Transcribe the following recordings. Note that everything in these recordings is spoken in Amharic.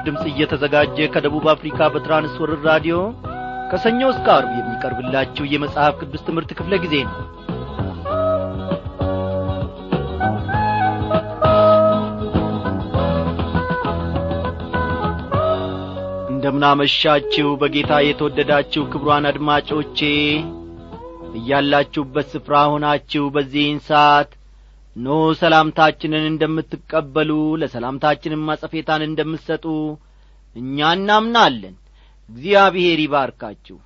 ምስራች ድምፅ እየተዘጋጀ ከደቡብ አፍሪካ በትራንስወርር ራዲዮ ከሰኞ እስከ አርብ የሚቀርብላችሁ የመጽሐፍ ቅዱስ ትምህርት ክፍለ ጊዜ ነው። እንደምናመሻችሁ በጌታ የተወደዳችሁ ክብሯን አድማጮቼ እያላችሁበት ስፍራ ሆናችሁ በዚህን ሰዓት ኖ ሰላምታችንን እንደምትቀበሉ ለሰላምታችንም ማጸፌታን እንደምትሰጡ እኛ እናምናለን። እግዚአብሔር ይባርካችሁ።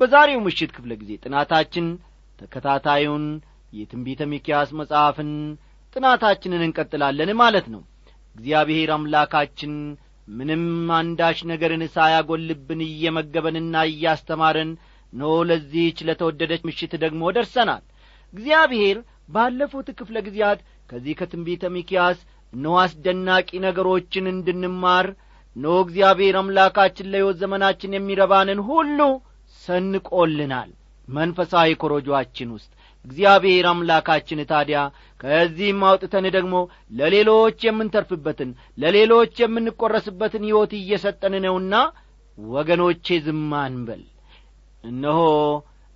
በዛሬው ምሽት ክፍለ ጊዜ ጥናታችን ተከታታዩን የትንቢተ ሚኪያስ መጽሐፍን ጥናታችንን እንቀጥላለን ማለት ነው። እግዚአብሔር አምላካችን ምንም አንዳች ነገርን ሳያጐልብን እየመገበንና እያስተማረን ኖ ለዚህች ለተወደደች ምሽት ደግሞ ደርሰናል። እግዚአብሔር ባለፉት ክፍለ ጊዜያት ከዚህ ከትንቢተ ሚኪያስ ኖ አስደናቂ ነገሮችን እንድንማር ኖ እግዚአብሔር አምላካችን ለሕይወት ዘመናችን የሚረባንን ሁሉ ሰንቆልናል። መንፈሳዊ ኮረጆአችን ውስጥ እግዚአብሔር አምላካችን ታዲያ ከዚህም አውጥተን ደግሞ ለሌሎች የምንተርፍበትን ለሌሎች የምንቈረስበትን ሕይወት እየሰጠን ነውና ወገኖቼ ዝም እነሆ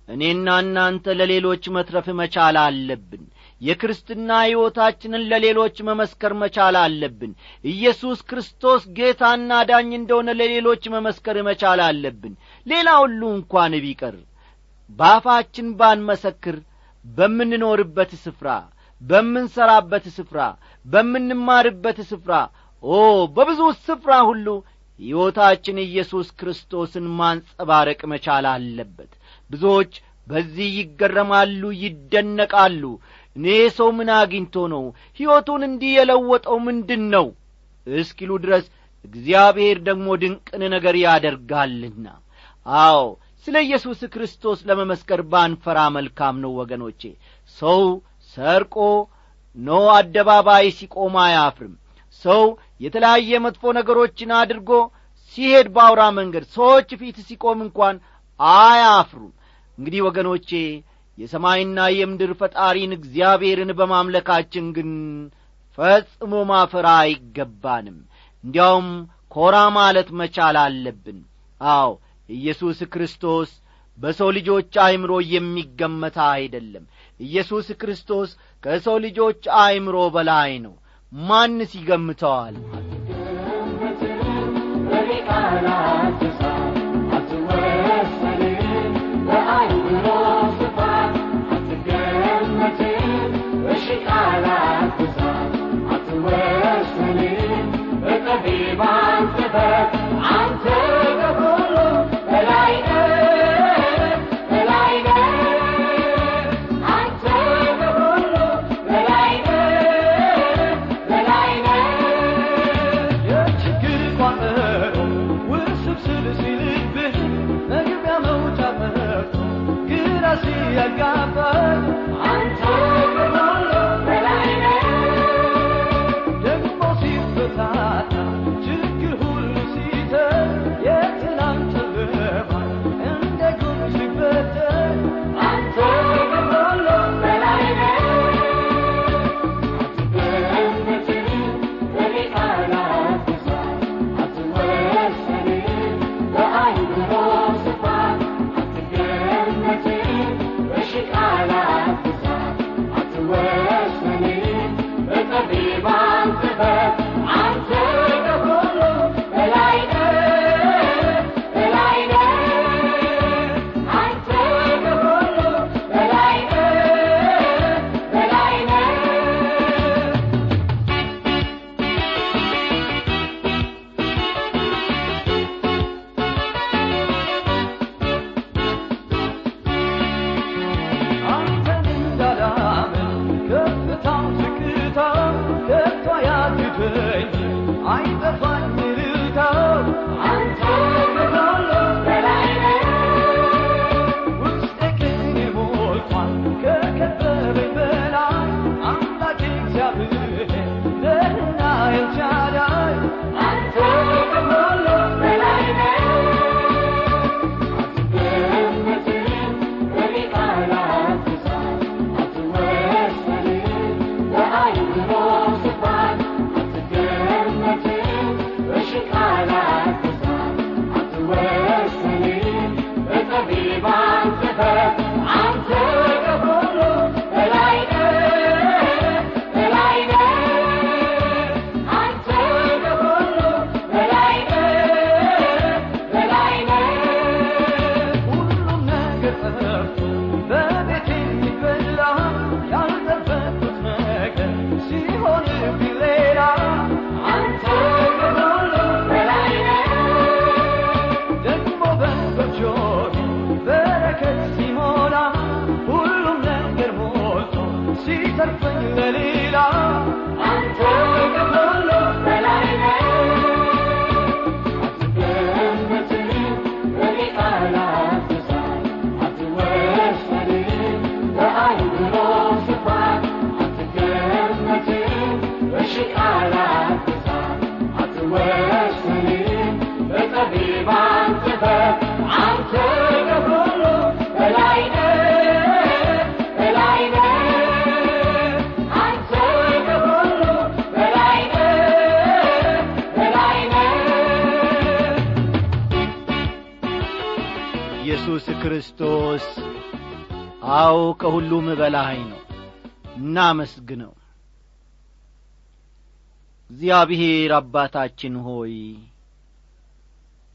እኔና እናንተ ለሌሎች መትረፍ መቻል አለብን። የክርስትና ሕይወታችንን ለሌሎች መመስከር መቻል አለብን። ኢየሱስ ክርስቶስ ጌታና ዳኝ እንደሆነ ለሌሎች መመስከር መቻል አለብን። ሌላ ሁሉ እንኳን ቢቀር በአፋችን ባንመሰክር በምንኖርበት ስፍራ በምንሠራበት ስፍራ በምንማርበት ስፍራ ኦ በብዙ ስፍራ ሁሉ ሕይወታችን ኢየሱስ ክርስቶስን ማንጸባረቅ መቻል አለበት ብዙዎች በዚህ ይገረማሉ ይደነቃሉ። እኔ ሰው ምን አግኝቶ ነው? ሕይወቱን እንዲህ የለወጠው ምንድን ነው እስኪሉ ድረስ እግዚአብሔር ደግሞ ድንቅን ነገር ያደርጋልና። አዎ ስለ ኢየሱስ ክርስቶስ ለመመስከር ባንፈራ መልካም ነው ወገኖቼ። ሰው ሰርቆ ኖ አደባባይ ሲቆም አያፍርም። ሰው የተለያየ መጥፎ ነገሮችን አድርጎ ሲሄድ በአውራ መንገድ ሰዎች ፊት ሲቆም እንኳን አያፍሩም እንግዲህ ወገኖቼ የሰማይና የምድር ፈጣሪን እግዚአብሔርን በማምለካችን ግን ፈጽሞ ማፈራ አይገባንም። እንዲያውም ኮራ ማለት መቻል አለብን። አዎ ኢየሱስ ክርስቶስ በሰው ልጆች አእምሮ የሚገመታ አይደለም። ኢየሱስ ክርስቶስ ከሰው ልጆች አእምሮ በላይ ነው። ማንስ ይገምተዋል köy Ayda ኢየሱስ ክርስቶስ አዎ ከሁሉም በላይ ነው። እናመስግነው። እግዚአብሔር አባታችን ሆይ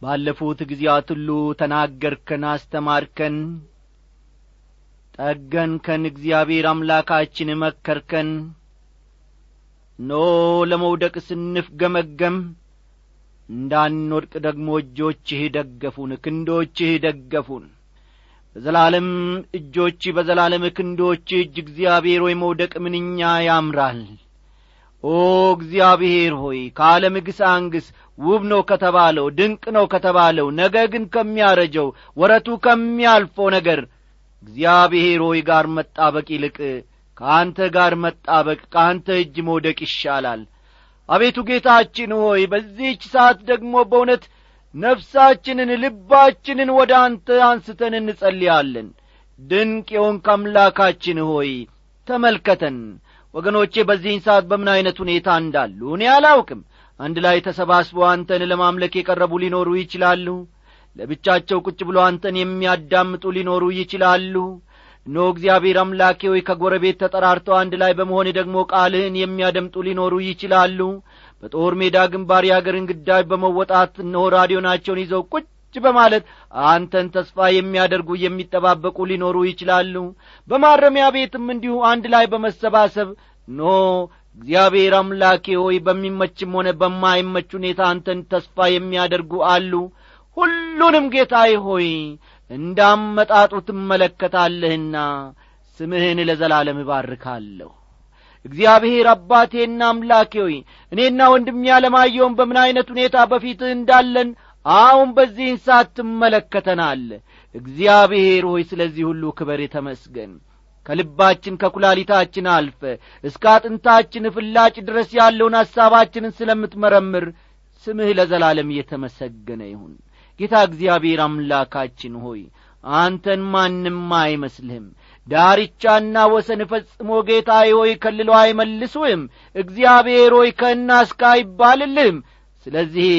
ባለፉት ጊዜያት ሁሉ ተናገርከን አስተማርከን ጠገንከን እግዚአብሔር አምላካችን መከርከን። ኖ ለመውደቅ ስንፍገመገም እንዳንወድቅ ደግሞ እጆችህ ደገፉን ክንዶችህ ደገፉን። በዘላለም እጆች በዘላለም ክንዶች እጅ እግዚአብሔር ሆይ መውደቅ ምንኛ ያምራል! ኦ እግዚአብሔር ሆይ ከዓለም ግሳንግስ ውብ ነው ከተባለው ድንቅ ነው ከተባለው ነገ ግን ከሚያረጀው ወረቱ ከሚያልፈው ነገር እግዚአብሔር ሆይ ጋር መጣበቅ ይልቅ ከአንተ ጋር መጣበቅ ከአንተ እጅ መውደቅ ይሻላል አቤቱ ጌታችን ሆይ በዚህች ሰዓት ደግሞ በእውነት ነፍሳችንን ልባችንን ወደ አንተ አንስተን እንጸልያለን። ድንቅ የሆንክ አምላካችን ሆይ ተመልከተን። ወገኖቼ በዚህን ሰዓት በምን ዐይነት ሁኔታ እንዳሉ እኔ አላውቅም። አንድ ላይ ተሰባስበው አንተን ለማምለክ የቀረቡ ሊኖሩ ይችላሉ። ለብቻቸው ቁጭ ብሎ አንተን የሚያዳምጡ ሊኖሩ ይችላሉ እኖ እግዚአብሔር አምላኬ ሆይ ከጐረቤት ተጠራርተው አንድ ላይ በመሆን ደግሞ ቃልህን የሚያደምጡ ሊኖሩ ይችላሉ። በጦር ሜዳ ግንባር የአገርን ግዳጅ በመወጣት እነሆ ራዲዮናቸውን ይዘው ቁጭ በማለት አንተን ተስፋ የሚያደርጉ የሚጠባበቁ ሊኖሩ ይችላሉ። በማረሚያ ቤትም እንዲሁ አንድ ላይ በመሰባሰብ ኖ እግዚአብሔር አምላኬ ሆይ በሚመችም ሆነ በማይመች ሁኔታ አንተን ተስፋ የሚያደርጉ አሉ። ሁሉንም ጌታዬ ሆይ እንዳመጣጡ ትመለከታለህና ስምህን ለዘላለም እባርካለሁ። እግዚአብሔር አባቴና አምላኬ ሆይ እኔና ወንድሜ ያለማየውን በምን ዐይነት ሁኔታ በፊትህ እንዳለን አሁን በዚህን ሰዓት ትመለከተናል። እግዚአብሔር ሆይ ስለዚህ ሁሉ ክበር የተመስገን ከልባችን ከኩላሊታችን አልፈ እስከ አጥንታችን ፍላጭ ድረስ ያለውን ሐሳባችንን ስለምትመረምር ስምህ ለዘላለም እየተመሰገነ ይሁን ጌታ እግዚአብሔር አምላካችን ሆይ አንተን ማንም አይመስልህም። ዳርቻና ወሰን ፈጽሞ ጌታ ሆይ ከልሎ አይመልሱህም። እግዚአብሔር ሆይ ከእና እስከ አይባልልህም። ስለዚህ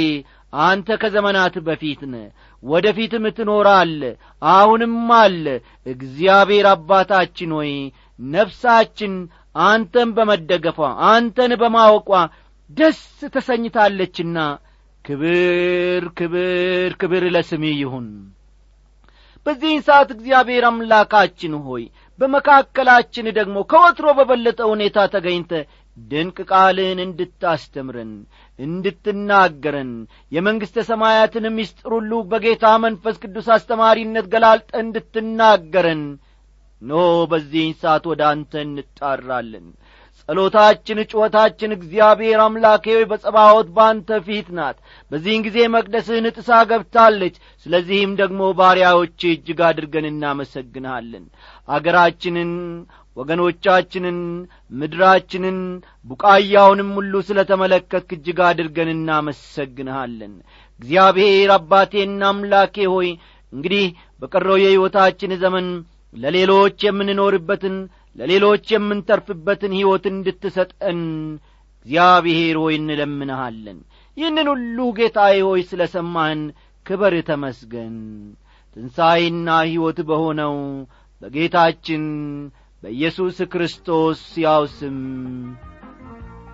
አንተ ከዘመናት በፊት ነ ወደ ፊትም ትኖራለ አሁንም አለ። እግዚአብሔር አባታችን ሆይ ነፍሳችን አንተን በመደገፏ አንተን በማወቋ ደስ ተሰኝታለችና ክብር ክብር ክብር ለስሜ ይሁን። በዚህን ሰዓት እግዚአብሔር አምላካችን ሆይ በመካከላችን ደግሞ ከወትሮ በበለጠ ሁኔታ ተገኝተ ድንቅ ቃልን እንድታስተምረን እንድትናገረን የመንግሥተ ሰማያትን ምስጢር ሁሉ በጌታ መንፈስ ቅዱስ አስተማሪነት ገላልጠ እንድትናገረን ኖ በዚህን ሰዓት ወደ አንተ እንጣራለን ጸሎታችን ጩኸታችን እግዚአብሔር አምላኬ በጸባዖት በአንተ ፊት ናት። በዚህን ጊዜ መቅደስህን ጥሳ ገብታለች። ስለዚህም ደግሞ ባሪያዎች እጅግ አድርገን እናመሰግንሃለን። አገራችንን ወገኖቻችንን ምድራችንን ቡቃያውንም ሁሉ ስለ ተመለከትክ እጅግ አድርገን እናመሰግንሃለን። እግዚአብሔር አባቴና አምላኬ ሆይ እንግዲህ በቀረው የሕይወታችን ዘመን ለሌሎች የምንኖርበትን ለሌሎች የምንተርፍበትን ሕይወት እንድትሰጠን እግዚአብሔር ሆይ እንለምንሃለን። ይህንን ሁሉ ጌታዬ ሆይ ስለ ሰማህን ክበር ተመስገን። ትንሣኤና ሕይወት በሆነው በጌታችን በኢየሱስ ክርስቶስ ያው ስም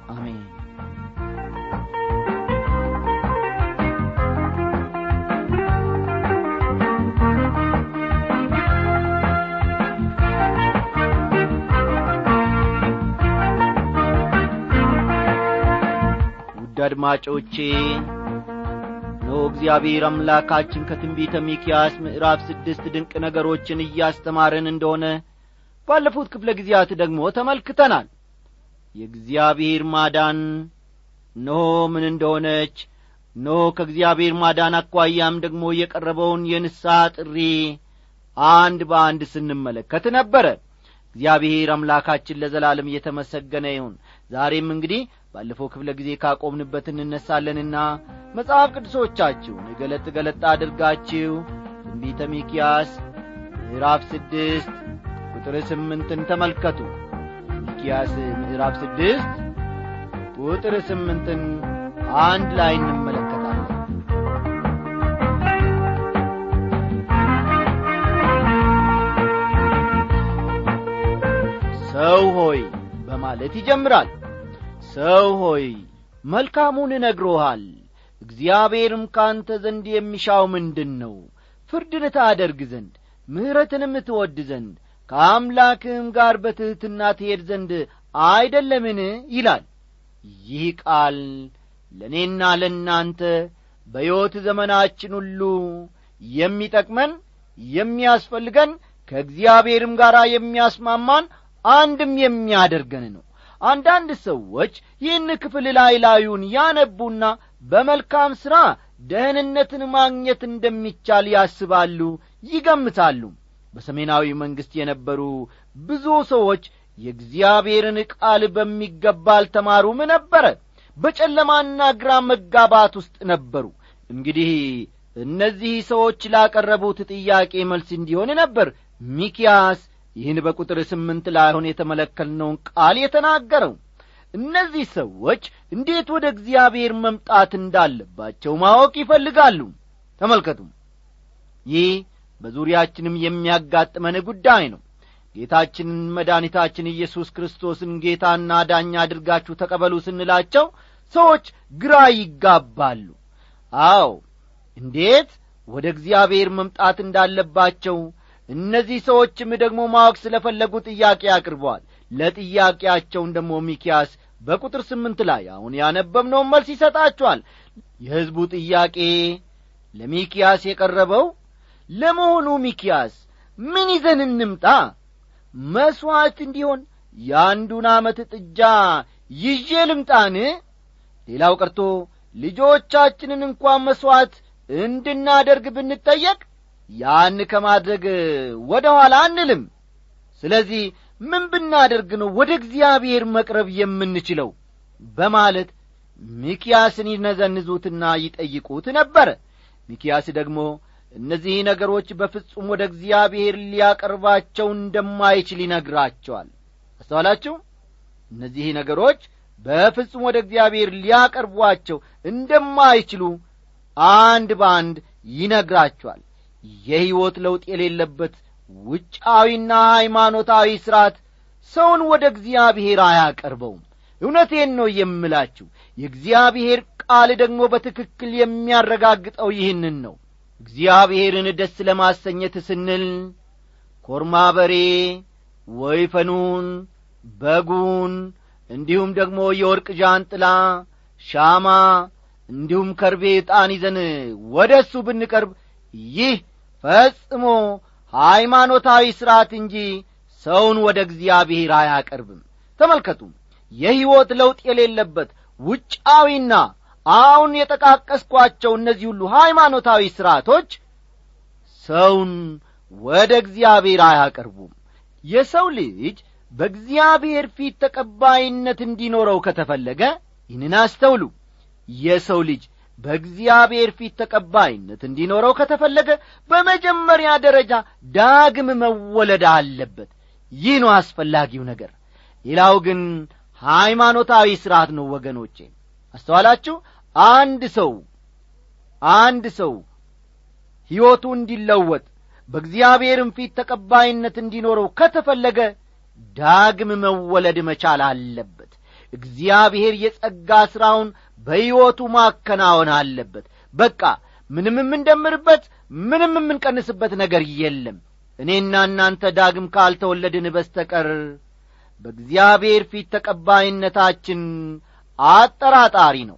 አሜን አድማጮቼ ኖ እግዚአብሔር አምላካችን ከትንቢተ ሚኪያስ ምዕራፍ ስድስት ድንቅ ነገሮችን እያስተማረን እንደሆነ ባለፉት ክፍለ ጊዜያት ደግሞ ተመልክተናል። የእግዚአብሔር ማዳን ኖ ምን እንደሆነች ኖ ከእግዚአብሔር ማዳን አኳያም ደግሞ የቀረበውን የንስሐ ጥሪ አንድ በአንድ ስንመለከት ነበረ። እግዚአብሔር አምላካችን ለዘላለም እየተመሰገነ ይሁን። ዛሬም እንግዲህ ባለፈው ክፍለ ጊዜ ካቆምንበት እንነሳለንና መጽሐፍ ቅዱሶቻችሁን ገለጥ ገለጥ አድርጋችሁ ትንቢተ ሚኪያስ ምዕራፍ ስድስት ቁጥር ስምንትን ተመልከቱ። ሚኪያስ ምዕራፍ ስድስት ቁጥር ስምንትን አንድ ላይ እንመለከታለን። ሰው ሆይ በማለት ይጀምራል። ሰው ሆይ መልካሙን ነግሮሃል። እግዚአብሔርም ካንተ ዘንድ የሚሻው ምንድን ነው ፍርድን ታደርግ ዘንድ ምሕረትንም ትወድ ዘንድ ከአምላክህም ጋር በትሕትና ትሄድ ዘንድ አይደለምን? ይላል። ይህ ቃል ለእኔና ለእናንተ በሕይወት ዘመናችን ሁሉ የሚጠቅመን የሚያስፈልገን ከእግዚአብሔርም ጋር የሚያስማማን አንድም የሚያደርገን ነው አንዳንድ ሰዎች ይህን ክፍል ላይ ላዩን ያነቡና በመልካም ሥራ ደህንነትን ማግኘት እንደሚቻል ያስባሉ ይገምታሉ። በሰሜናዊ መንግሥት የነበሩ ብዙ ሰዎች የእግዚአብሔርን ቃል በሚገባ አልተማሩም ነበረ። በጨለማና ግራ መጋባት ውስጥ ነበሩ። እንግዲህ እነዚህ ሰዎች ላቀረቡት ጥያቄ መልስ እንዲሆን ነበር ሚኪያስ ይህን በቁጥር ስምንት ላይ አሁን የተመለከልነውን ቃል የተናገረው። እነዚህ ሰዎች እንዴት ወደ እግዚአብሔር መምጣት እንዳለባቸው ማወቅ ይፈልጋሉ። ተመልከቱ። ይህ በዙሪያችንም የሚያጋጥመን ጉዳይ ነው። ጌታችንን መድኃኒታችን ኢየሱስ ክርስቶስን ጌታና ዳኛ አድርጋችሁ ተቀበሉ ስንላቸው ሰዎች ግራ ይጋባሉ። አዎ እንዴት ወደ እግዚአብሔር መምጣት እንዳለባቸው እነዚህ ሰዎችም ደግሞ ማወቅ ስለ ፈለጉ ጥያቄ አቅርበዋል። ለጥያቄያቸውን ደግሞ ሚኪያስ በቁጥር ስምንት ላይ አሁን ያነበብነውን መልስ ይሰጣቸዋል። የሕዝቡ ጥያቄ ለሚኪያስ የቀረበው ለመሆኑ ሚኪያስ ምን ይዘን እንምጣ? መሥዋዕት እንዲሆን የአንዱን ዓመት ጥጃ ይዤ ልምጣን? ሌላው ቀርቶ ልጆቻችንን እንኳን መሥዋዕት እንድናደርግ ብንጠየቅ ያን ከማድረግ ወደ ኋላ አንልም። ስለዚህ ምን ብናደርግ ነው ወደ እግዚአብሔር መቅረብ የምንችለው? በማለት ሚኪያስን ይነዘንዙትና ይጠይቁት ነበረ ሚኪያስ ደግሞ እነዚህ ነገሮች በፍጹም ወደ እግዚአብሔር ሊያቀርባቸው እንደማይችል ይነግራቸዋል። አስተዋላችሁ? እነዚህ ነገሮች በፍጹም ወደ እግዚአብሔር ሊያቀርቧቸው እንደማይችሉ አንድ በአንድ ይነግራቸዋል የሕይወት ለውጥ የሌለበት ውጫዊና ሃይማኖታዊ ሥርዓት ሰውን ወደ እግዚአብሔር አያቀርበውም። እውነቴን ነው የምላችሁ የእግዚአብሔር ቃል ደግሞ በትክክል የሚያረጋግጠው ይህንን ነው። እግዚአብሔርን ደስ ለማሰኘት ስንል ኮርማ በሬ ወይፈኑን በጉን እንዲሁም ደግሞ የወርቅ ዣንጥላ ሻማ እንዲሁም ከርቤ ዕጣን ይዘን ወደ እሱ ብንቀርብ ይህ ፈጽሞ ሃይማኖታዊ ሥርዓት እንጂ ሰውን ወደ እግዚአብሔር አያቀርብም። ተመልከቱ የሕይወት ለውጥ የሌለበት ውጫዊና አሁን የጠቃቀስኳቸው እነዚህ ሁሉ ሃይማኖታዊ ሥርዓቶች ሰውን ወደ እግዚአብሔር አያቀርቡም። የሰው ልጅ በእግዚአብሔር ፊት ተቀባይነት እንዲኖረው ከተፈለገ ይህንን አስተውሉ። የሰው ልጅ በእግዚአብሔር ፊት ተቀባይነት እንዲኖረው ከተፈለገ በመጀመሪያ ደረጃ ዳግም መወለድ አለበት። ይህ ነው አስፈላጊው ነገር። ሌላው ግን ሃይማኖታዊ ሥርዓት ነው ወገኖቼ። አስተዋላችሁ? አንድ ሰው አንድ ሰው ሕይወቱ እንዲለወጥ በእግዚአብሔርም ፊት ተቀባይነት እንዲኖረው ከተፈለገ ዳግም መወለድ መቻል አለበት። እግዚአብሔር የጸጋ ሥራውን በሕይወቱ ማከናወን አለበት። በቃ ምንም የምንደምርበት ምንም የምንቀንስበት ነገር የለም። እኔና እናንተ ዳግም ካልተወለድን በስተቀር በእግዚአብሔር ፊት ተቀባይነታችን አጠራጣሪ ነው።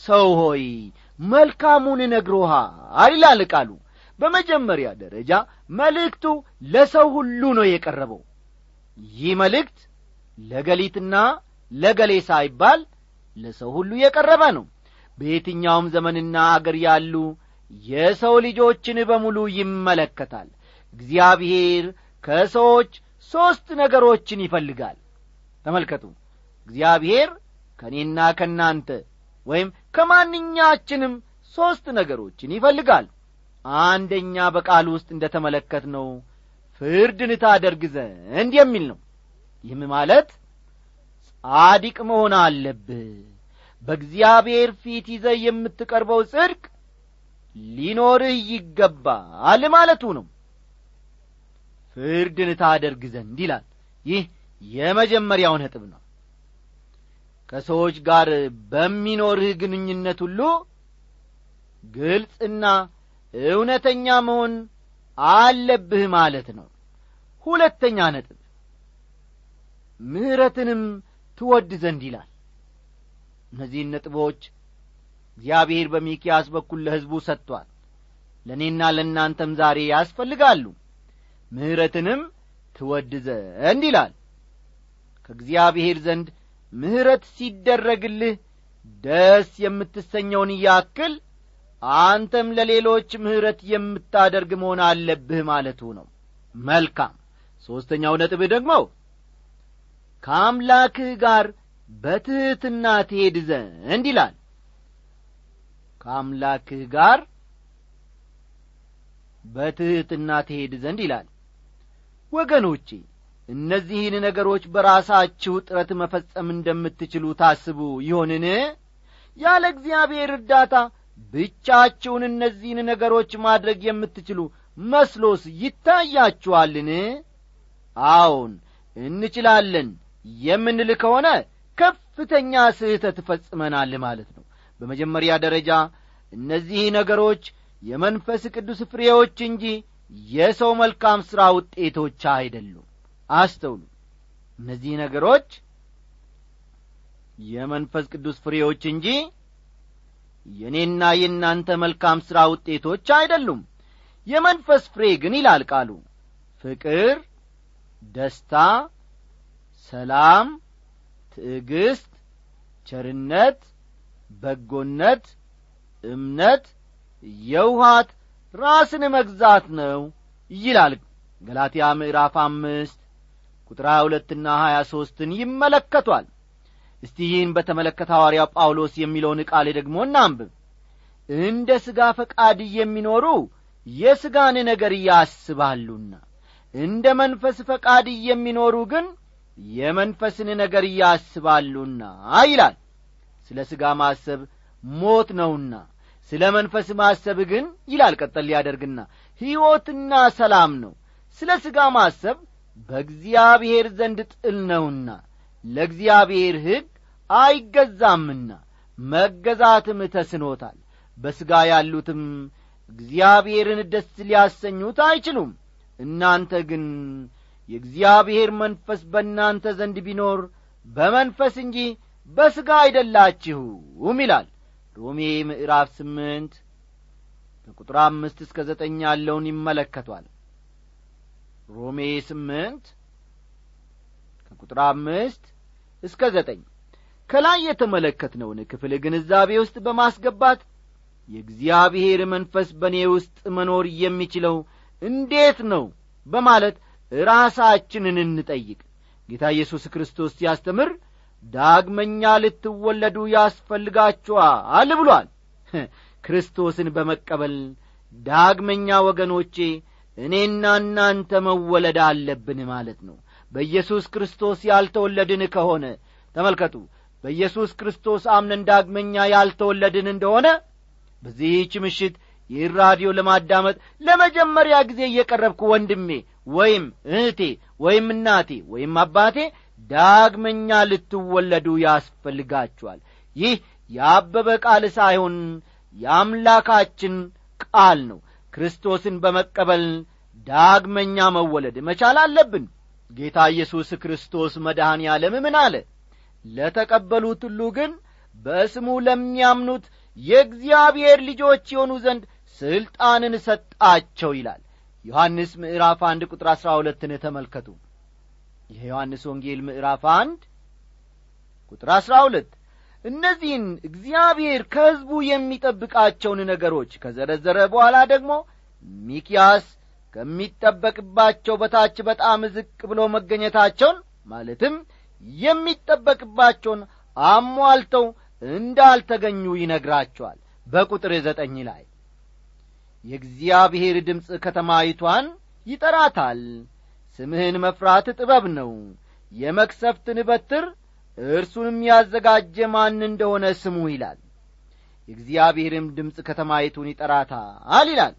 ሰው ሆይ መልካሙን ነግሮሃል ይላል ቃሉ። በመጀመሪያ ደረጃ መልእክቱ ለሰው ሁሉ ነው የቀረበው። ይህ መልእክት ለገሊትና ለገሌ ሳይባል ለሰው ሁሉ የቀረበ ነው። በየትኛውም ዘመንና አገር ያሉ የሰው ልጆችን በሙሉ ይመለከታል። እግዚአብሔር ከሰዎች ሦስት ነገሮችን ይፈልጋል። ተመልከቱ። እግዚአብሔር ከእኔና ከእናንተ ወይም ከማንኛችንም ሦስት ነገሮችን ይፈልጋል። አንደኛ በቃል ውስጥ እንደ ተመለከት ነው ፍርድን ታደርግ ዘንድ የሚል ነው። ይህም ማለት ጻዲቅ መሆን አለብህ። በእግዚአብሔር ፊት ይዘ የምትቀርበው ጽድቅ ሊኖርህ ይገባል ማለቱ ነው። ፍርድን ታደርግ ዘንድ ይላል። ይህ የመጀመሪያው ነጥብ ነው። ከሰዎች ጋር በሚኖርህ ግንኙነት ሁሉ ግልጽና እውነተኛ መሆን አለብህ ማለት ነው። ሁለተኛ ነጥብ ምሕረትንም ትወድ ዘንድ ይላል። እነዚህን ነጥቦች እግዚአብሔር በሚኪያስ በኩል ለሕዝቡ ሰጥቷል። ለእኔና ለእናንተም ዛሬ ያስፈልጋሉ። ምሕረትንም ትወድ ዘንድ ይላል። ከእግዚአብሔር ዘንድ ምሕረት ሲደረግልህ ደስ የምትሰኘውን ያክል አንተም ለሌሎች ምሕረት የምታደርግ መሆን አለብህ ማለቱ ነው። መልካም። ሦስተኛው ነጥብህ ደግሞ ከአምላክህ ጋር በትሕትና ትሄድ ዘንድ ይላል። ከአምላክህ ጋር በትሕትና ትሄድ ዘንድ ይላል። ወገኖቼ እነዚህን ነገሮች በራሳችሁ ጥረት መፈጸም እንደምትችሉ ታስቡ ይሆንን? ያለ እግዚአብሔር እርዳታ ብቻችሁን እነዚህን ነገሮች ማድረግ የምትችሉ መስሎስ ይታያችኋልን? አዎን እንችላለን የምንል ከሆነ ከፍተኛ ስህተት ፈጽመናል ማለት ነው። በመጀመሪያ ደረጃ እነዚህ ነገሮች የመንፈስ ቅዱስ ፍሬዎች እንጂ የሰው መልካም ሥራ ውጤቶች አይደሉም። አስተውሉ። እነዚህ ነገሮች የመንፈስ ቅዱስ ፍሬዎች እንጂ የእኔና የእናንተ መልካም ሥራ ውጤቶች አይደሉም። የመንፈስ ፍሬ ግን ይላል ቃሉ ፍቅር ደስታ ሰላም ትዕግስት ቸርነት በጎነት እምነት የውሃት ራስን መግዛት ነው ይላል ገላትያ ምዕራፍ አምስት ቁጥር ሀያ ሁለትና ሀያ ሦስትን ይመለከቷል። እስቲ ይህን በተመለከተ ሐዋርያው ጳውሎስ የሚለውን ቃል ደግሞ እናንብብ። እንደ ሥጋ ፈቃድ የሚኖሩ የሥጋን ነገር ያስባሉና እንደ መንፈስ ፈቃድ የሚኖሩ ግን የመንፈስን ነገር ያስባሉና ይላል። ስለ ሥጋ ማሰብ ሞት ነውና ስለ መንፈስ ማሰብ ግን ይላል ቀጠል ሊያደርግና ሕይወትና ሰላም ነው። ስለ ሥጋ ማሰብ በእግዚአብሔር ዘንድ ጥል ነውና ለእግዚአብሔር ሕግ አይገዛምና መገዛትም ተስኖታል። በሥጋ ያሉትም እግዚአብሔርን ደስ ሊያሰኙት አይችሉም። እናንተ ግን የእግዚአብሔር መንፈስ በእናንተ ዘንድ ቢኖር በመንፈስ እንጂ በሥጋ አይደላችሁም ይላል። ሮሜ ምዕራፍ ስምንት ከቁጥር አምስት እስከ ዘጠኝ ያለውን ይመለከቷል። ሮሜ ስምንት ከቁጥር አምስት እስከ ዘጠኝ ከላይ የተመለከትነውን ክፍል ግንዛቤ ውስጥ በማስገባት የእግዚአብሔር መንፈስ በእኔ ውስጥ መኖር የሚችለው እንዴት ነው በማለት ራሳችንን እንጠይቅ። ጌታ ኢየሱስ ክርስቶስ ሲያስተምር ዳግመኛ ልትወለዱ ያስፈልጋችኋል ብሏል። ክርስቶስን በመቀበል ዳግመኛ ወገኖቼ እኔና እናንተ መወለድ አለብን ማለት ነው። በኢየሱስ ክርስቶስ ያልተወለድን ከሆነ ተመልከቱ በኢየሱስ ክርስቶስ አምነን ዳግመኛ ያልተወለድን እንደሆነ በዚህች ምሽት ይህ ራዲዮ ለማዳመጥ ለመጀመሪያ ጊዜ እየቀረብኩ ወንድሜ ወይም እህቴ ወይም እናቴ ወይም አባቴ ዳግመኛ ልትወለዱ ያስፈልጋችኋል። ይህ የአበበ ቃል ሳይሆን የአምላካችን ቃል ነው። ክርስቶስን በመቀበል ዳግመኛ መወለድ መቻል አለብን። ጌታ ኢየሱስ ክርስቶስ መድኃኔ ዓለም ምን አለ? ለተቀበሉት ሁሉ ግን በስሙ ለሚያምኑት የእግዚአብሔር ልጆች የሆኑ ዘንድ ሥልጣንን ሰጣቸው ይላል። ዮሐንስ ምዕራፍ አንድ ቁጥር አሥራ ሁለትን ተመልከቱ። የዮሐንስ ወንጌል ምዕራፍ አንድ ቁጥር አሥራ ሁለት እነዚህን እግዚአብሔር ከሕዝቡ የሚጠብቃቸውን ነገሮች ከዘረዘረ በኋላ ደግሞ ሚኪያስ ከሚጠበቅባቸው በታች በጣም ዝቅ ብሎ መገኘታቸውን ማለትም የሚጠበቅባቸውን አሟልተው እንዳልተገኙ ይነግራቸዋል። በቁጥር ዘጠኝ ላይ የእግዚአብሔር ድምፅ ከተማይቷን ይጠራታል። ስምህን መፍራት ጥበብ ነው። የመክሰፍትን በትር እርሱንም ያዘጋጀ ማን እንደሆነ ስሙ ይላል። የእግዚአብሔርም ድምፅ ከተማይቱን ይጠራታል ይላል።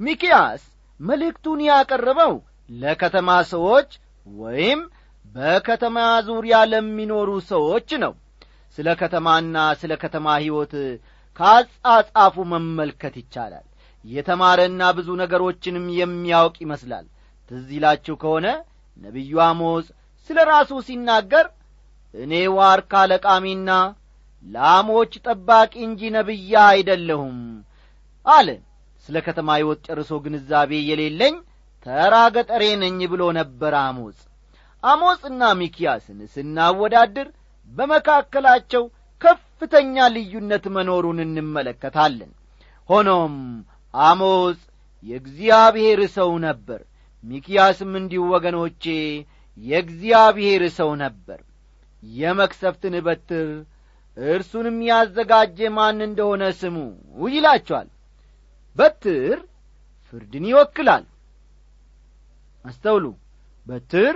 ሚኪያስ መልእክቱን ያቀረበው ለከተማ ሰዎች ወይም በከተማ ዙሪያ ለሚኖሩ ሰዎች ነው። ስለ ከተማና ስለ ከተማ ሕይወት ከአጻጻፉ መመልከት ይቻላል የተማረና ብዙ ነገሮችንም የሚያውቅ ይመስላል። ትዝ ይላችሁ ከሆነ ነቢዩ አሞጽ ስለ ራሱ ሲናገር እኔ ዋርካ ለቃሚና ላሞች ጠባቂ እንጂ ነቢያ አይደለሁም አለ። ስለ ከተማ ሕይወት ጨርሶ ግንዛቤ የሌለኝ ተራ ገጠሬ ነኝ ብሎ ነበር አሞጽ። አሞጽና ሚኪያስን ስናወዳድር በመካከላቸው ከፍተኛ ልዩነት መኖሩን እንመለከታለን። ሆኖም አሞጽ የእግዚአብሔር ሰው ነበር። ሚኪያስም እንዲሁ ወገኖቼ የእግዚአብሔር ሰው ነበር። የመክሰፍትን በትር እርሱንም ያዘጋጀ ማን እንደሆነ ስሙ ይላቸዋል። በትር ፍርድን ይወክላል። አስተውሉ። በትር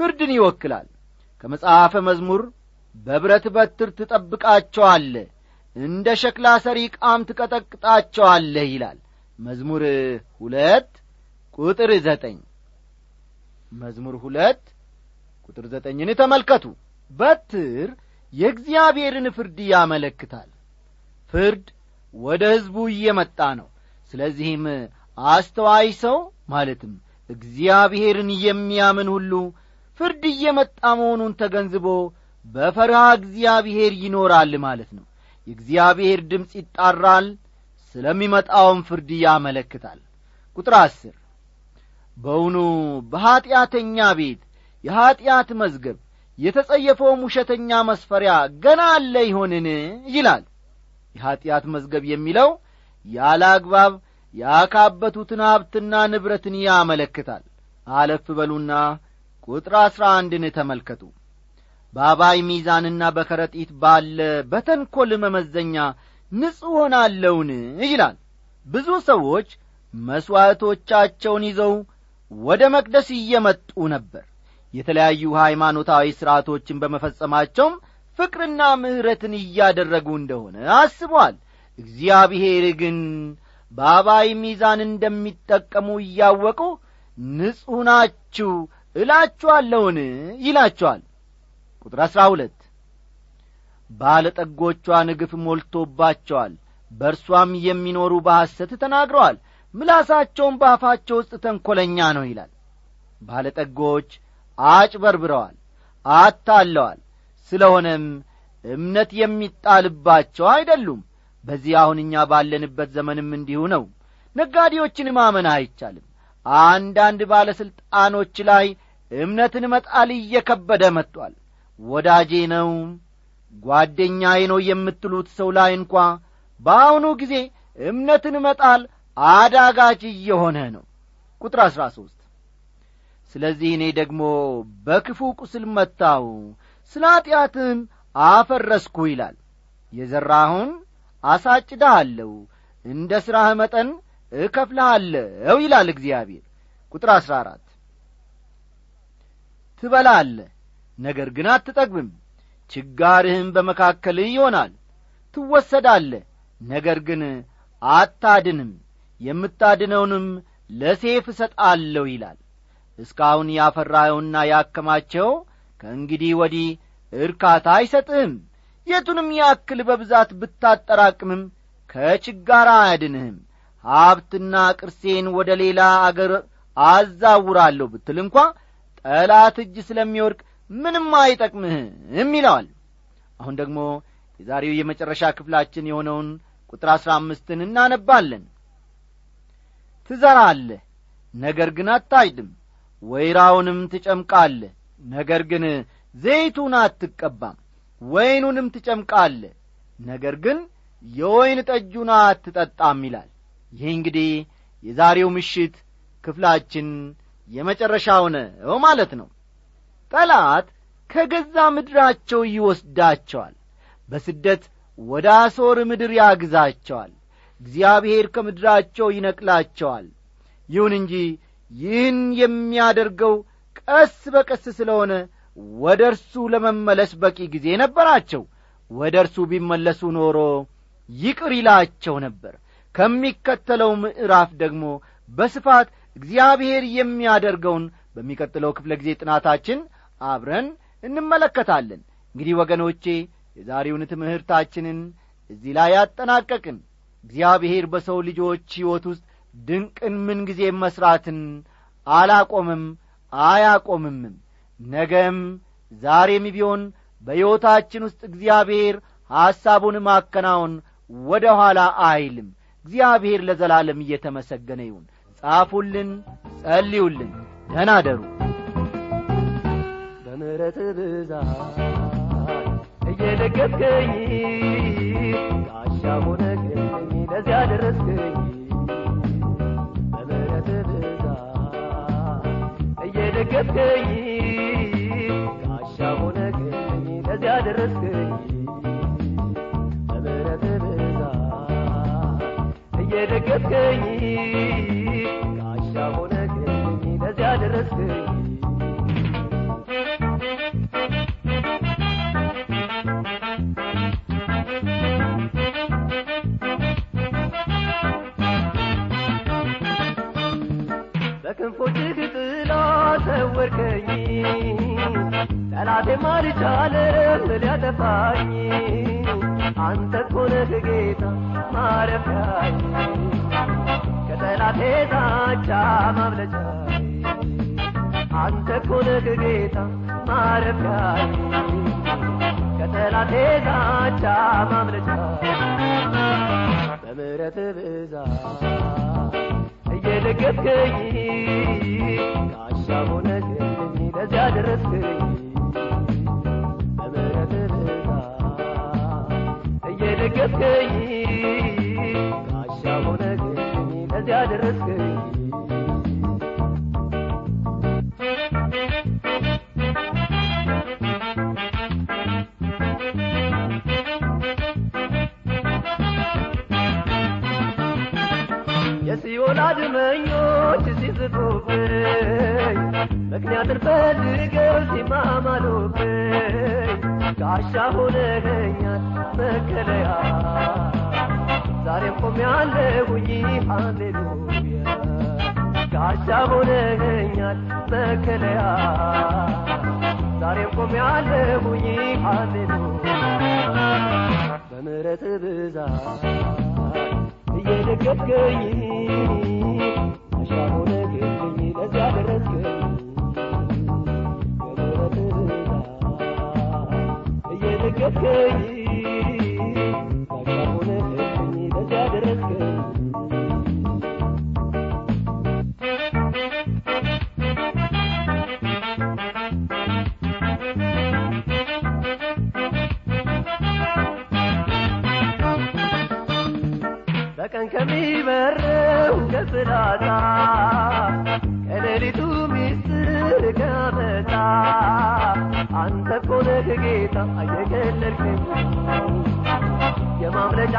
ፍርድን ይወክላል። ከመጽሐፈ መዝሙር በብረት በትር ትጠብቃቸዋለ እንደ ሸክላ ሰሪ ቃም ትቀጠቅጣቸዋለህ ይላል። መዝሙር ሁለት ቁጥር ዘጠኝ። መዝሙር ሁለት ቁጥር ዘጠኝን ተመልከቱ። በትር የእግዚአብሔርን ፍርድ ያመለክታል። ፍርድ ወደ ሕዝቡ እየመጣ ነው። ስለዚህም አስተዋይ ሰው ማለትም እግዚአብሔርን የሚያምን ሁሉ ፍርድ እየመጣ መሆኑን ተገንዝቦ በፈርሃ እግዚአብሔር ይኖራል ማለት ነው የእግዚአብሔር ድምፅ ይጣራል ስለሚመጣውም ፍርድ ያመለክታል። ቁጥር አስር በውኑ በኀጢአተኛ ቤት የኀጢአት መዝገብ የተጸየፈውም ውሸተኛ መስፈሪያ ገና አለ ይሆንን? ይላል። የኀጢአት መዝገብ የሚለው ያለ አግባብ ያካበቱትን ሀብትና ንብረትን ያመለክታል። አለፍ በሉና ቁጥር አሥራ አንድን ተመልከቱ በአባይ ሚዛንና በከረጢት ባለ በተንኰል መመዘኛ ንጹሕ ሆናለውን? ይላል። ብዙ ሰዎች መሥዋዕቶቻቸውን ይዘው ወደ መቅደስ እየመጡ ነበር። የተለያዩ ሃይማኖታዊ ሥርዓቶችን በመፈጸማቸውም ፍቅርና ምሕረትን እያደረጉ እንደሆነ አስቧል። እግዚአብሔር ግን በአባይ ሚዛን እንደሚጠቀሙ እያወቁ ንጹሕ ናችሁ እላችኋለሁን? ይላቸዋል ቁጥር አሥራ ሁለት ባለጠጎቿን ግፍ ሞልቶባቸዋል። በእርሷም የሚኖሩ በሐሰት ተናግረዋል። ምላሳቸውም በአፋቸው ውስጥ ተንኰለኛ ነው ይላል። ባለጠጎች አጭበርብረዋል አታለዋል። ስለሆነም እምነት የሚጣልባቸው አይደሉም። በዚህ አሁን እኛ ባለንበት ዘመንም እንዲሁ ነው። ነጋዴዎችን ማመን አይቻልም። አንዳንድ ባለሥልጣኖች ላይ እምነትን መጣል እየከበደ መጥቷል ወዳጄ ነው ጓደኛዬ ነው የምትሉት ሰው ላይ እንኳ በአሁኑ ጊዜ እምነትን መጣል አዳጋች እየሆነ ነው። ቁጥር አሥራ ሦስት ስለዚህ እኔ ደግሞ በክፉ ቁስል መታው ስለ ኀጢአትም አፈረስኩ ይላል። የዘራሁን አሳጭዳሃለሁ እንደ ሥራህ መጠን እከፍልሃለሁ ይላል እግዚአብሔር። ቁጥር አሥራ አራት ትበላለህ ነገር ግን አትጠግብም። ችጋርህም በመካከልህ ይሆናል። ትወሰዳለህ ነገር ግን አታድንም። የምታድነውንም ለሴፍ እሰጣለሁ ይላል። እስካሁን ያፈራኸውና ያከማቸው ከእንግዲህ ወዲህ እርካታ አይሰጥህም። የቱንም ያክል በብዛት ብታጠራቅምም ከችጋር አያድንህም። ሀብትና ቅርሴን ወደ ሌላ አገር አዛውራለሁ ብትል እንኳ ጠላት እጅ ስለሚወድቅ ምንም አይጠቅምህም ይለዋል አሁን ደግሞ የዛሬው የመጨረሻ ክፍላችን የሆነውን ቁጥር አሥራ አምስትን እናነባለን። ትዘራለህ ነገር ግን አታጭድም። ወይራውንም ትጨምቃለህ ነገር ግን ዘይቱን አትቀባም። ወይኑንም ትጨምቃለህ ነገር ግን የወይን ጠጁን አትጠጣም ይላል። ይህ እንግዲህ የዛሬው ምሽት ክፍላችን የመጨረሻው ነው ማለት ነው ጠላት ከገዛ ምድራቸው ይወስዳቸዋል። በስደት ወደ አሶር ምድር ያግዛቸዋል። እግዚአብሔር ከምድራቸው ይነቅላቸዋል። ይሁን እንጂ ይህን የሚያደርገው ቀስ በቀስ ስለሆነ ወደ እርሱ ለመመለስ በቂ ጊዜ ነበራቸው። ወደ እርሱ ቢመለሱ ኖሮ ይቅር ይላቸው ነበር። ከሚከተለው ምዕራፍ ደግሞ በስፋት እግዚአብሔር የሚያደርገውን በሚቀጥለው ክፍለ ጊዜ ጥናታችን አብረን እንመለከታለን። እንግዲህ ወገኖቼ የዛሬውን ትምህርታችንን እዚህ ላይ ያጠናቀቅን እግዚአብሔር በሰው ልጆች ሕይወት ውስጥ ድንቅን ምንጊዜ መሥራትን አላቆምም አያቆምምም። ነገም ዛሬም ቢሆን በሕይወታችን ውስጥ እግዚአብሔር ሐሳቡን ማከናወን ወደ ኋላ አይልም። እግዚአብሔር ለዘላለም እየተመሰገነ ይሁን። ጻፉልን ጸልዩልን። ተናደሩ በምሕረት ብዛት እየደገፍከኝ ጋሻ ሆነህልኝ ለዚያ ደረስከኝ። በምሕረት ብዛት እየደገፍከኝ ጋሻ ሆነህልኝ ለዚያ ደረስከኝ። በምሕረት ብዛት እየደገፍከኝ ሊያጠፋኝ አንተ ኮነህ ጌታ ማረፊያኝ ከጠላቴ ዛቻ ማምለጫዬ አንተ ኮነህ ጌታ ማረፊያኝ ከጠላቴ ዛቻ ማምለጫዬ በምሕረት ብዛት እየደገፍከኝ ጋሻ ሆነህልኝ ለዚያ ደረስከኝ እየደገፍከኝ ጋሻ ሆነህልኝ ለዚያ ደረስከኝ የሲኦል አድመኞች ሲዝቱብኝ ምክንያትን ፈልገው ሲማማሉብኝ ጋሻ ሆነኸኛል መከለያ ዛሬም ቆሜያለሁኝ ሃሌሉያ ጋሻ ሆነኸኛል መከለያ ዛሬም ቆሜያለሁኝ ሃሌሉያ በምሕረት ብዛት እየደገፍከኝ ጋሻ እየደገፍከኝ ጋሻ ሆነህልኝ ለዚያ ደረስከኝ በቀን ከሚበረው ከፍላታ ከሌሊቱ አንተ ኮነህ ጌታ አየገለልከኝ የማምለጫ